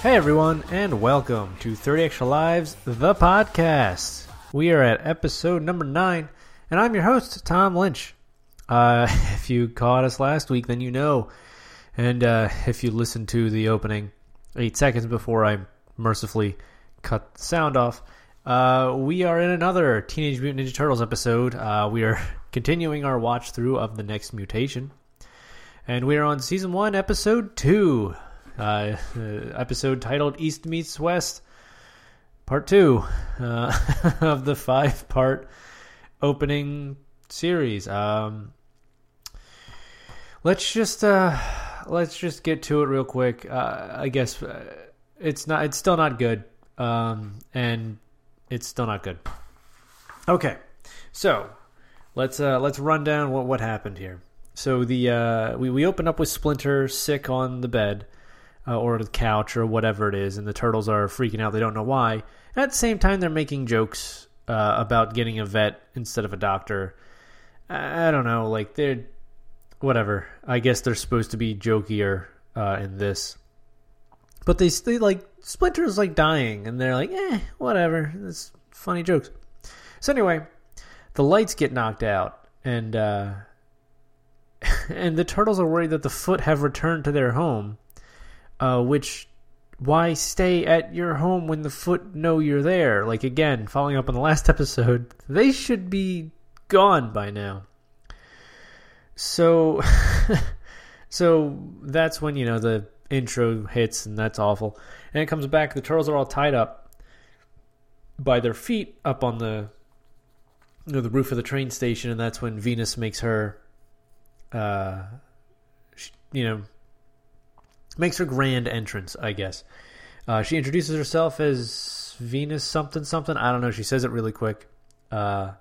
Hey everyone, and welcome to 30 Extra Lives, the podcast. We are at episode number nine, and I'm your host, Tom Lynch. Uh, if you caught us last week, then you know. And uh, if you listened to the opening eight seconds before I mercifully cut the sound off, uh, we are in another Teenage Mutant Ninja Turtles episode. Uh, we are continuing our watch through of the next mutation. And we are on season one, episode two. Uh, uh, episode titled East Meets West, part two uh, of the five part opening series. Um, let's just uh, let's just get to it real quick. Uh, I guess uh, it's not it's still not good, um, and it's still not good. Okay, so let's uh, let's run down what what happened here. So the uh, we we open up with Splinter sick on the bed uh, or the couch or whatever it is, and the turtles are freaking out. They don't know why. At the same time, they're making jokes uh, about getting a vet instead of a doctor. I, I don't know, like they're whatever. I guess they're supposed to be jokier uh, in this, but they they like Splinter's like dying, and they're like, eh, whatever. It's funny jokes. So anyway, the lights get knocked out, and uh, and the turtles are worried that the foot have returned to their home. Uh, which why stay at your home when the foot know you're there? Like again, following up on the last episode, they should be gone by now. So, so that's when you know the intro hits, and that's awful. And it comes back. The turtles are all tied up by their feet up on the you know, the roof of the train station, and that's when Venus makes her, uh, sh- you know, makes her grand entrance. I guess uh, she introduces herself as Venus something something. I don't know. She says it really quick. Uh,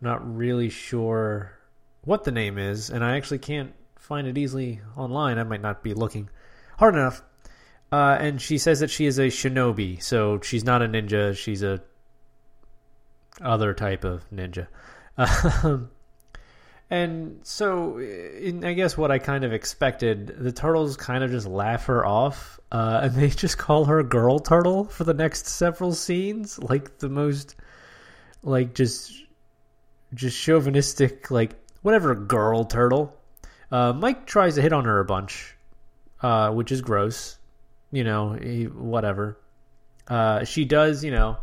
not really sure what the name is, and I actually can't find it easily online. I might not be looking hard enough. Uh, and she says that she is a shinobi, so she's not a ninja. She's a other type of ninja. And so, in, I guess what I kind of expected, the turtles kind of just laugh her off, uh, and they just call her Girl Turtle for the next several scenes, like the most, like just, just chauvinistic, like whatever, Girl Turtle. Uh, Mike tries to hit on her a bunch, uh, which is gross. You know, he, whatever. Uh, she does, you know,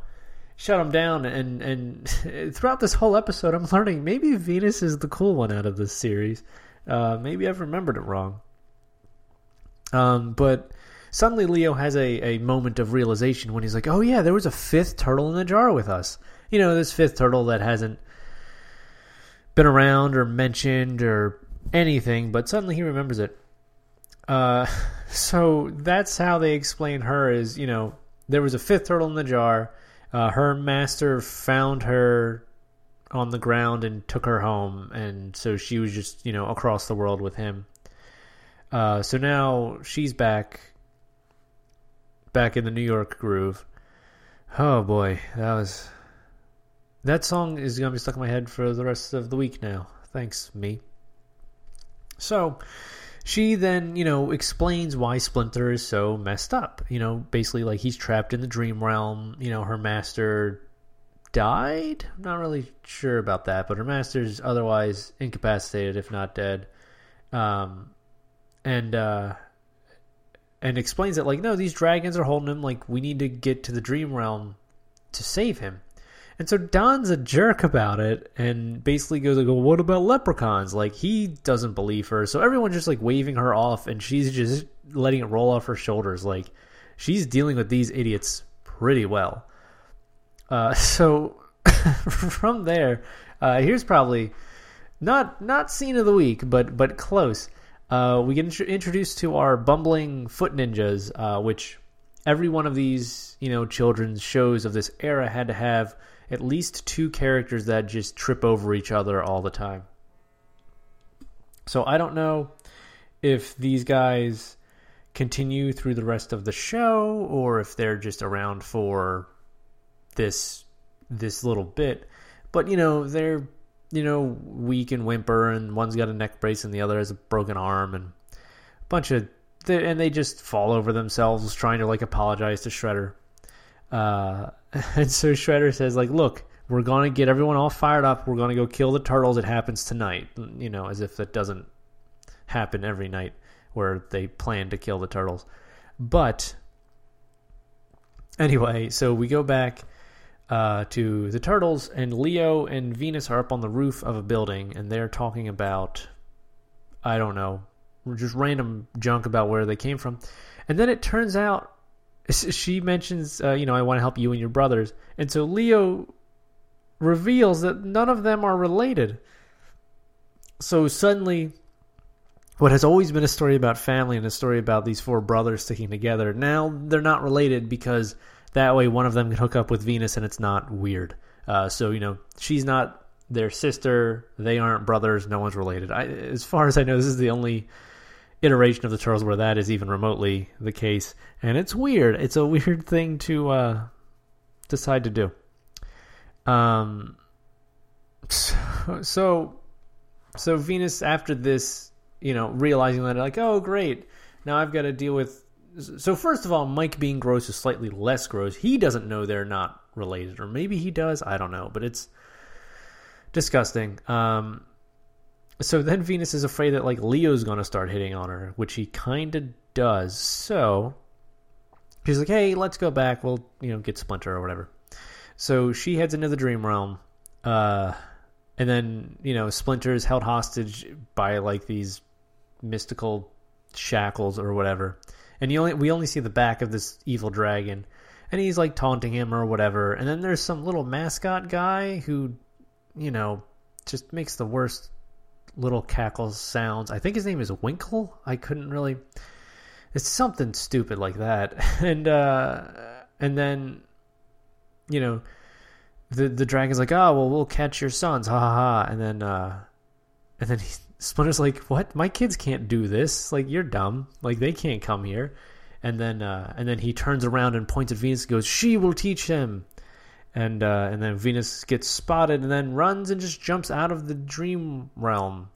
shut him down and and throughout this whole episode i'm learning maybe venus is the cool one out of this series. Uh, maybe i've remembered it wrong. Um, but suddenly leo has a, a moment of realization when he's like oh yeah there was a fifth turtle in the jar with us. You know this fifth turtle that hasn't been around or mentioned or anything but suddenly he remembers it. Uh, so that's how they explain her is you know there was a fifth turtle in the jar uh, her master found her on the ground and took her home, and so she was just you know across the world with him. Uh, so now she's back, back in the New York groove. Oh boy, that was that song is gonna be stuck in my head for the rest of the week now. Thanks, me. So she then, you know, explains why Splinter is so messed up. You know, basically like he's trapped in the dream realm. You know, her master died. I'm not really sure about that, but her master's otherwise incapacitated, if not dead. Um, and uh, and explains that like, no, these dragons are holding him. Like, we need to get to the dream realm to save him. And so Don's a jerk about it and basically goes like, well, what about leprechauns? Like he doesn't believe her. So everyone's just like waving her off and she's just letting it roll off her shoulders. Like she's dealing with these idiots pretty well. Uh, so from there, uh, here's probably not not scene of the week, but but close. Uh, we get int- introduced to our bumbling foot ninjas, uh, which every one of these you know children's shows of this era had to have at least two characters that just trip over each other all the time. So I don't know if these guys continue through the rest of the show or if they're just around for this this little bit. But you know, they're you know, weak and whimper and one's got a neck brace and the other has a broken arm and a bunch of and they just fall over themselves trying to like apologize to Shredder. Uh, and so Shredder says like, "Look, we're gonna get everyone all fired up. We're gonna go kill the turtles. It happens tonight." You know, as if that doesn't happen every night where they plan to kill the turtles. But anyway, so we go back uh, to the turtles, and Leo and Venus are up on the roof of a building, and they're talking about, I don't know, just random junk about where they came from. And then it turns out she mentions, uh, you know, I want to help you and your brothers. And so Leo reveals that none of them are related. So suddenly, what has always been a story about family and a story about these four brothers sticking together, now they're not related because that way one of them can hook up with Venus and it's not weird. Uh, so, you know, she's not their sister. They aren't brothers. No one's related. I, as far as I know, this is the only iteration of the Turtles where that is even remotely the case, and it's weird. It's a weird thing to uh, decide to do. Um, so, so, so Venus after this, you know, realizing that like, oh great, now I've got to deal with. So first of all, Mike being gross is slightly less gross. He doesn't know they're not related, or maybe he does. I don't know, but it's disgusting. Um, so then Venus is afraid that like Leo's gonna start hitting on her, which he kind of does. So she's like, "Hey, let's go back. We'll you know get Splinter or whatever." So she heads into the dream realm, uh, and then you know Splinter is held hostage by like these mystical shackles or whatever, and you only we only see the back of this evil dragon, and he's like taunting him or whatever. And then there's some little mascot guy who, you know, just makes the worst little cackle sounds. I think his name is Winkle. I couldn't really. It's something stupid like that, and uh, and then, you know, the the dragon's like, oh well, we'll catch your sons, ha ha ha, and then uh, and then he, Splinter's like, what? My kids can't do this. Like you're dumb. Like they can't come here. And then uh, and then he turns around and points at Venus and goes, she will teach him and uh, and then Venus gets spotted and then runs and just jumps out of the dream realm.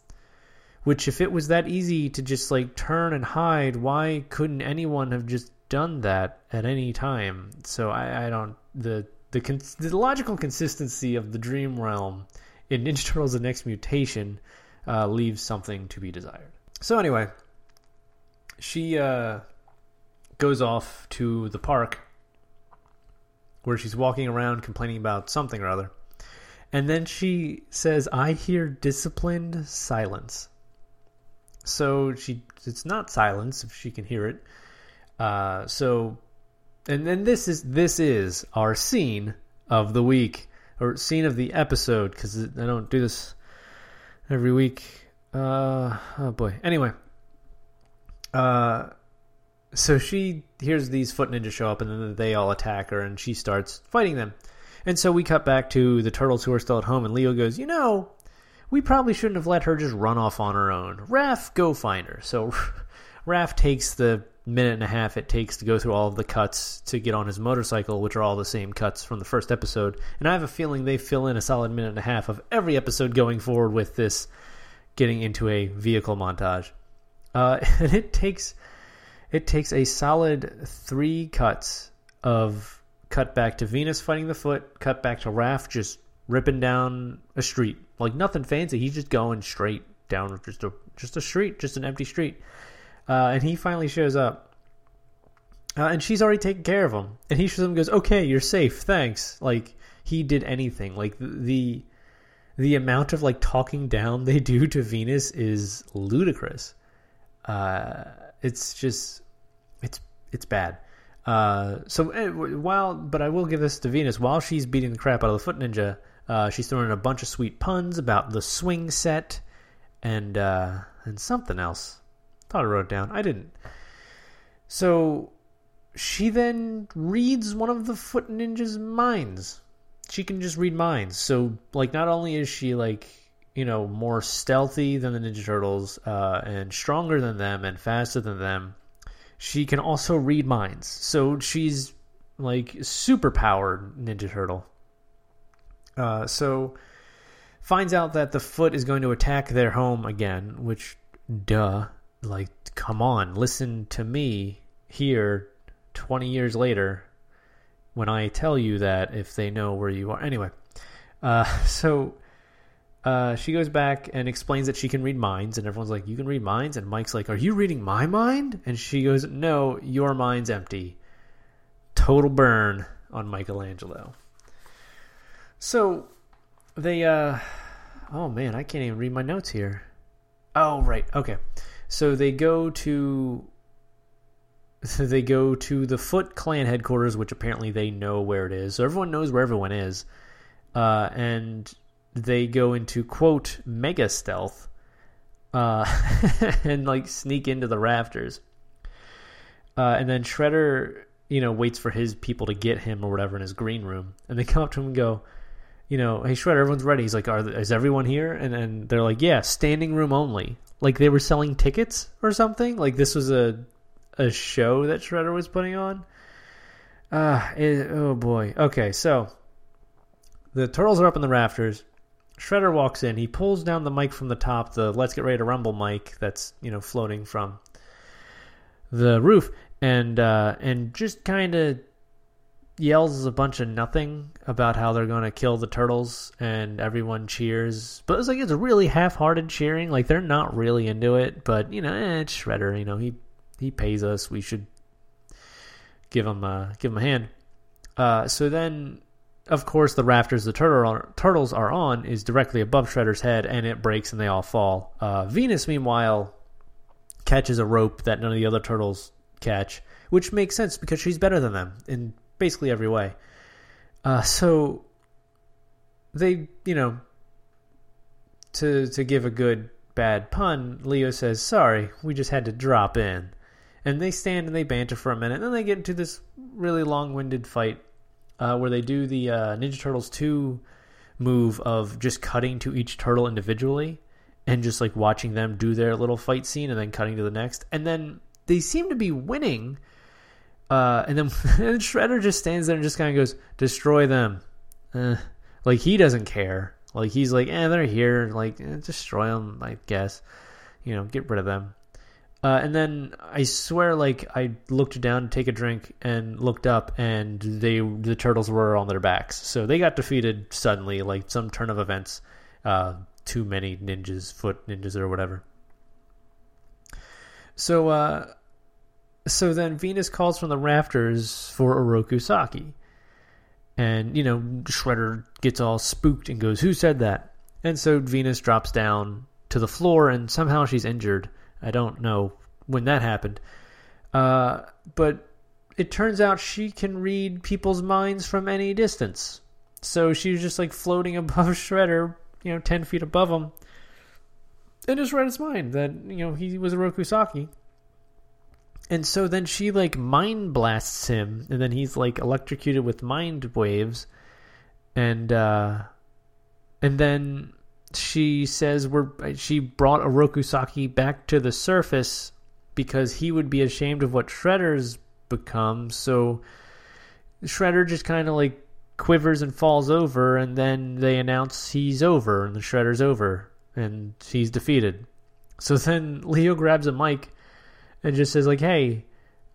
Which, if it was that easy to just like turn and hide, why couldn't anyone have just done that at any time? So I, I don't the the cons- the logical consistency of the dream realm in Ninja Turtles: The Next Mutation uh, leaves something to be desired. So anyway, she uh, goes off to the park where she's walking around complaining about something or other. And then she says, I hear disciplined silence. So she it's not silence if she can hear it. Uh, so and then this is this is our scene of the week or scene of the episode because I don't do this every week. Uh, oh boy. Anyway, uh, so she hears these foot ninjas show up and then they all attack her and she starts fighting them. And so we cut back to the turtles who are still at home and Leo goes, "You know, we probably shouldn't have let her just run off on her own. Raph, go find her." So Raph takes the minute and a half it takes to go through all of the cuts to get on his motorcycle, which are all the same cuts from the first episode. And I have a feeling they fill in a solid minute and a half of every episode going forward with this getting into a vehicle montage. Uh, and it takes it takes a solid three cuts of cut back to Venus fighting the foot, cut back to Raph just ripping down a street. Like nothing fancy. He's just going straight down just a just a street, just an empty street. Uh, and he finally shows up. Uh, and she's already taken care of him. And he shows up and goes, "Okay, you're safe. Thanks." Like he did anything. Like the the amount of like talking down they do to Venus is ludicrous. Uh, it's just it's bad. Uh, so eh, while, but I will give this to Venus. While she's beating the crap out of the Foot Ninja, uh, she's throwing in a bunch of sweet puns about the swing set and uh, and something else. Thought I wrote it down. I didn't. So she then reads one of the Foot Ninja's minds. She can just read minds. So like, not only is she like you know more stealthy than the Ninja Turtles uh, and stronger than them and faster than them she can also read minds. So she's like super powered Ninja Turtle. Uh, so finds out that the foot is going to attack their home again, which duh. Like come on, listen to me here 20 years later when I tell you that if they know where you are. Anyway, uh, so uh, she goes back and explains that she can read minds, and everyone's like, You can read minds? And Mike's like, Are you reading my mind? And she goes, No, your mind's empty. Total burn on Michelangelo. So they, uh, oh man, I can't even read my notes here. Oh, right. Okay. So they go to they go to the Foot Clan headquarters, which apparently they know where it is. So everyone knows where everyone is, uh, and they go into quote mega stealth, uh, and like sneak into the rafters. Uh, and then Shredder, you know, waits for his people to get him or whatever in his green room, and they come up to him and go, you know, hey Shredder, everyone's ready. He's like, are is everyone here? And and they're like, yeah, standing room only. Like they were selling tickets or something. Like this was a a show that Shredder was putting on. Uh, oh boy. Okay, so the turtles are up in the rafters. Shredder walks in. He pulls down the mic from the top, the "Let's Get Ready to Rumble" mic that's you know floating from the roof, and uh, and just kind of yells a bunch of nothing about how they're going to kill the turtles, and everyone cheers. But it's like it's really half-hearted cheering. Like they're not really into it, but you know, eh, it's Shredder. You know, he he pays us. We should give him a give him a hand. Uh, so then of course, the rafters the turtle, turtles are on is directly above Shredder's head, and it breaks and they all fall. Uh, Venus, meanwhile, catches a rope that none of the other turtles catch, which makes sense because she's better than them in basically every way. Uh, so they, you know, to to give a good bad pun, Leo says, "Sorry, we just had to drop in." And they stand and they banter for a minute, and then they get into this really long-winded fight uh, where they do the uh, Ninja Turtles 2 move of just cutting to each turtle individually and just like watching them do their little fight scene and then cutting to the next. And then they seem to be winning. Uh, and then Shredder just stands there and just kind of goes, destroy them. Eh. Like he doesn't care. Like he's like, eh, they're here. Like eh, destroy them, I guess. You know, get rid of them. Uh, and then I swear, like I looked down to take a drink and looked up, and they the turtles were on their backs, so they got defeated suddenly, like some turn of events. Uh, too many ninjas, foot ninjas, or whatever. So, uh, so then Venus calls from the rafters for Oroku Saki, and you know Shredder gets all spooked and goes, "Who said that?" And so Venus drops down to the floor, and somehow she's injured I don't know when that happened. Uh, but it turns out she can read people's minds from any distance. So she was just like floating above Shredder, you know, 10 feet above him. And just read his mind that, you know, he was Oroku Saki. And so then she like mind blasts him, and then he's like electrocuted with mind waves. And, uh, and then she says we're she brought Oroku Saki back to the surface because he would be ashamed of what Shredder's become. So Shredder just kind of like quivers and falls over, and then they announce he's over and the Shredder's over and he's defeated. So then Leo grabs a mic and just says like, "Hey,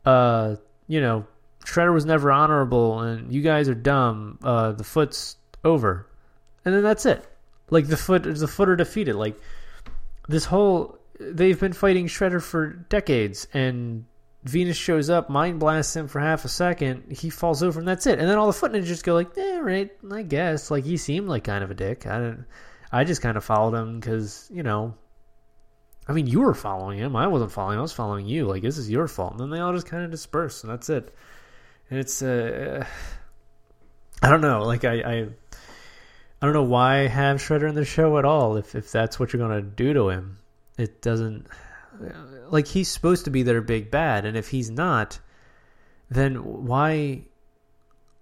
uh, you know, Shredder was never honorable, and you guys are dumb. Uh, the foot's over." And then that's it. Like the foot, the foot are defeated. Like this whole, they've been fighting Shredder for decades, and Venus shows up, mind blasts him for half a second. He falls over, and that's it. And then all the foot ninjas go like, "Eh, right, I guess." Like he seemed like kind of a dick. I didn't. I just kind of followed him because you know. I mean, you were following him. I wasn't following. I was following you. Like this is your fault. And then they all just kind of disperse, and that's it. And it's uh, I don't know. Like I, I I don't know why have Shredder in the show at all if if that's what you're gonna do to him. It doesn't like he's supposed to be their big bad, and if he's not, then why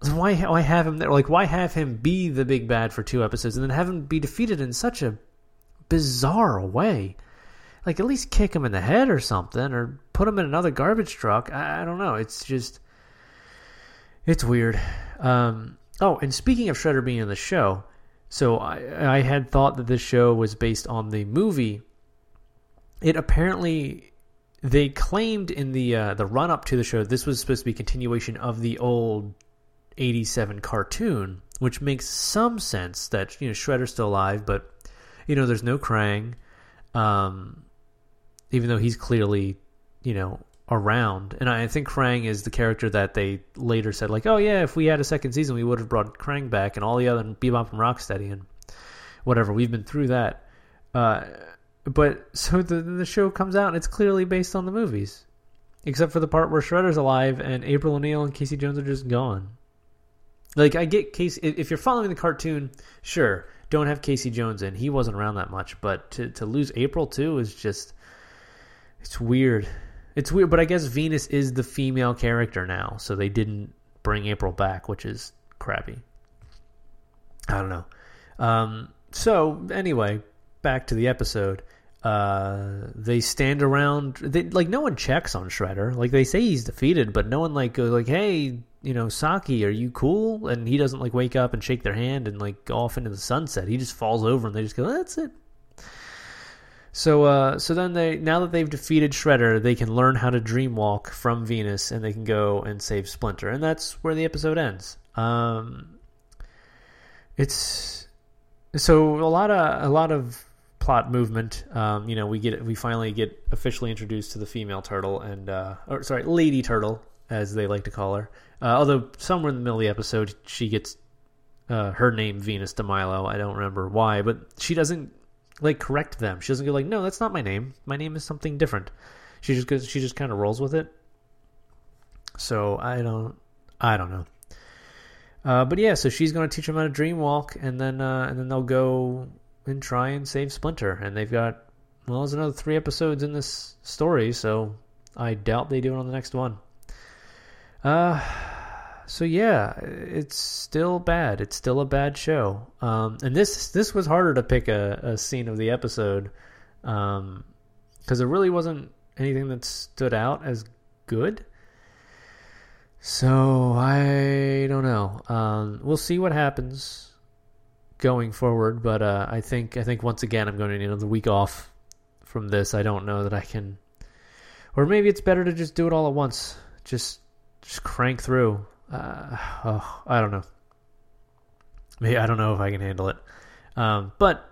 why why have him there? Like why have him be the big bad for two episodes and then have him be defeated in such a bizarre way? Like at least kick him in the head or something, or put him in another garbage truck. I, I don't know. It's just it's weird. Um, oh, and speaking of Shredder being in the show, so I, I had thought that this show was based on the movie. It apparently they claimed in the uh, the run up to the show this was supposed to be continuation of the old 87 cartoon which makes some sense that you know Shredder's still alive but you know there's no Krang um, even though he's clearly you know around and I think Krang is the character that they later said like oh yeah if we had a second season we would have brought Krang back and all the other and Bebop and Rocksteady and whatever we've been through that uh, but so the the show comes out and it's clearly based on the movies, except for the part where Shredder's alive and April O'Neil and Casey Jones are just gone. Like I get Casey if you're following the cartoon, sure, don't have Casey Jones in. He wasn't around that much, but to to lose April too is just it's weird. It's weird, but I guess Venus is the female character now, so they didn't bring April back, which is crappy. I don't know. Um, so anyway, back to the episode uh, they stand around. They, like no one checks on Shredder. Like they say he's defeated, but no one like goes like, "Hey, you know, Saki, are you cool?" And he doesn't like wake up and shake their hand and like go off into the sunset. He just falls over and they just go, "That's it." So, uh, so then they now that they've defeated Shredder, they can learn how to dreamwalk from Venus, and they can go and save Splinter, and that's where the episode ends. Um, it's so a lot of a lot of plot movement. Um, you know, we get we finally get officially introduced to the female turtle and uh, or sorry, lady turtle as they like to call her. Uh, although somewhere in the middle of the episode, she gets uh, her name Venus de Milo. I don't remember why, but she doesn't like correct them. She doesn't go like, "No, that's not my name. My name is something different." She just goes. She just kind of rolls with it. So I don't. I don't know. Uh, but yeah, so she's going to teach them how to dream walk, and then uh, and then they'll go and try and save Splinter. And they've got well, there's another three episodes in this story, so I doubt they do it on the next one. Uh, so yeah, it's still bad. It's still a bad show. Um, and this this was harder to pick a, a scene of the episode, um, because there really wasn't anything that stood out as good. So I don't know. Um, we'll see what happens going forward. But uh, I think I think once again I'm going to need another week off from this. I don't know that I can, or maybe it's better to just do it all at once. Just just crank through. Uh, oh, I don't know. Maybe I don't know if I can handle it. Um, but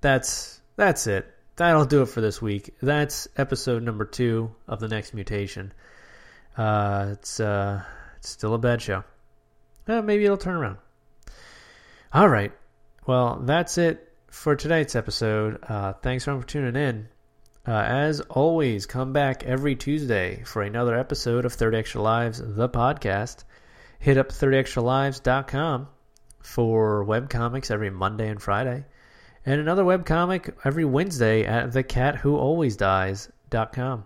that's that's it. That'll do it for this week. That's episode number two of the next mutation. Uh, it's uh, it's still a bad show. Uh, maybe it'll turn around. All right. Well, that's it for tonight's episode. Uh, thanks for tuning in. Uh, as always, come back every Tuesday for another episode of 30 Extra Lives, the podcast. Hit up 30extralives.com for webcomics every Monday and Friday. And another webcomic every Wednesday at thecatwhoalwaysdies.com.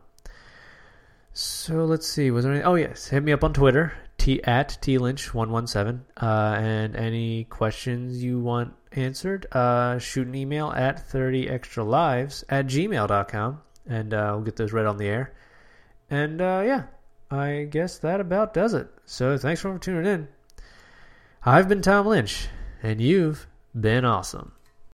So let's see. Was there any? Oh yes, hit me up on Twitter t at tlynch117. Uh, and any questions you want answered, uh, shoot an email at 30extralives at gmail.com and uh, we'll get those read on the air. And uh, yeah, I guess that about does it. So thanks for tuning in. I've been Tom Lynch, and you've been awesome.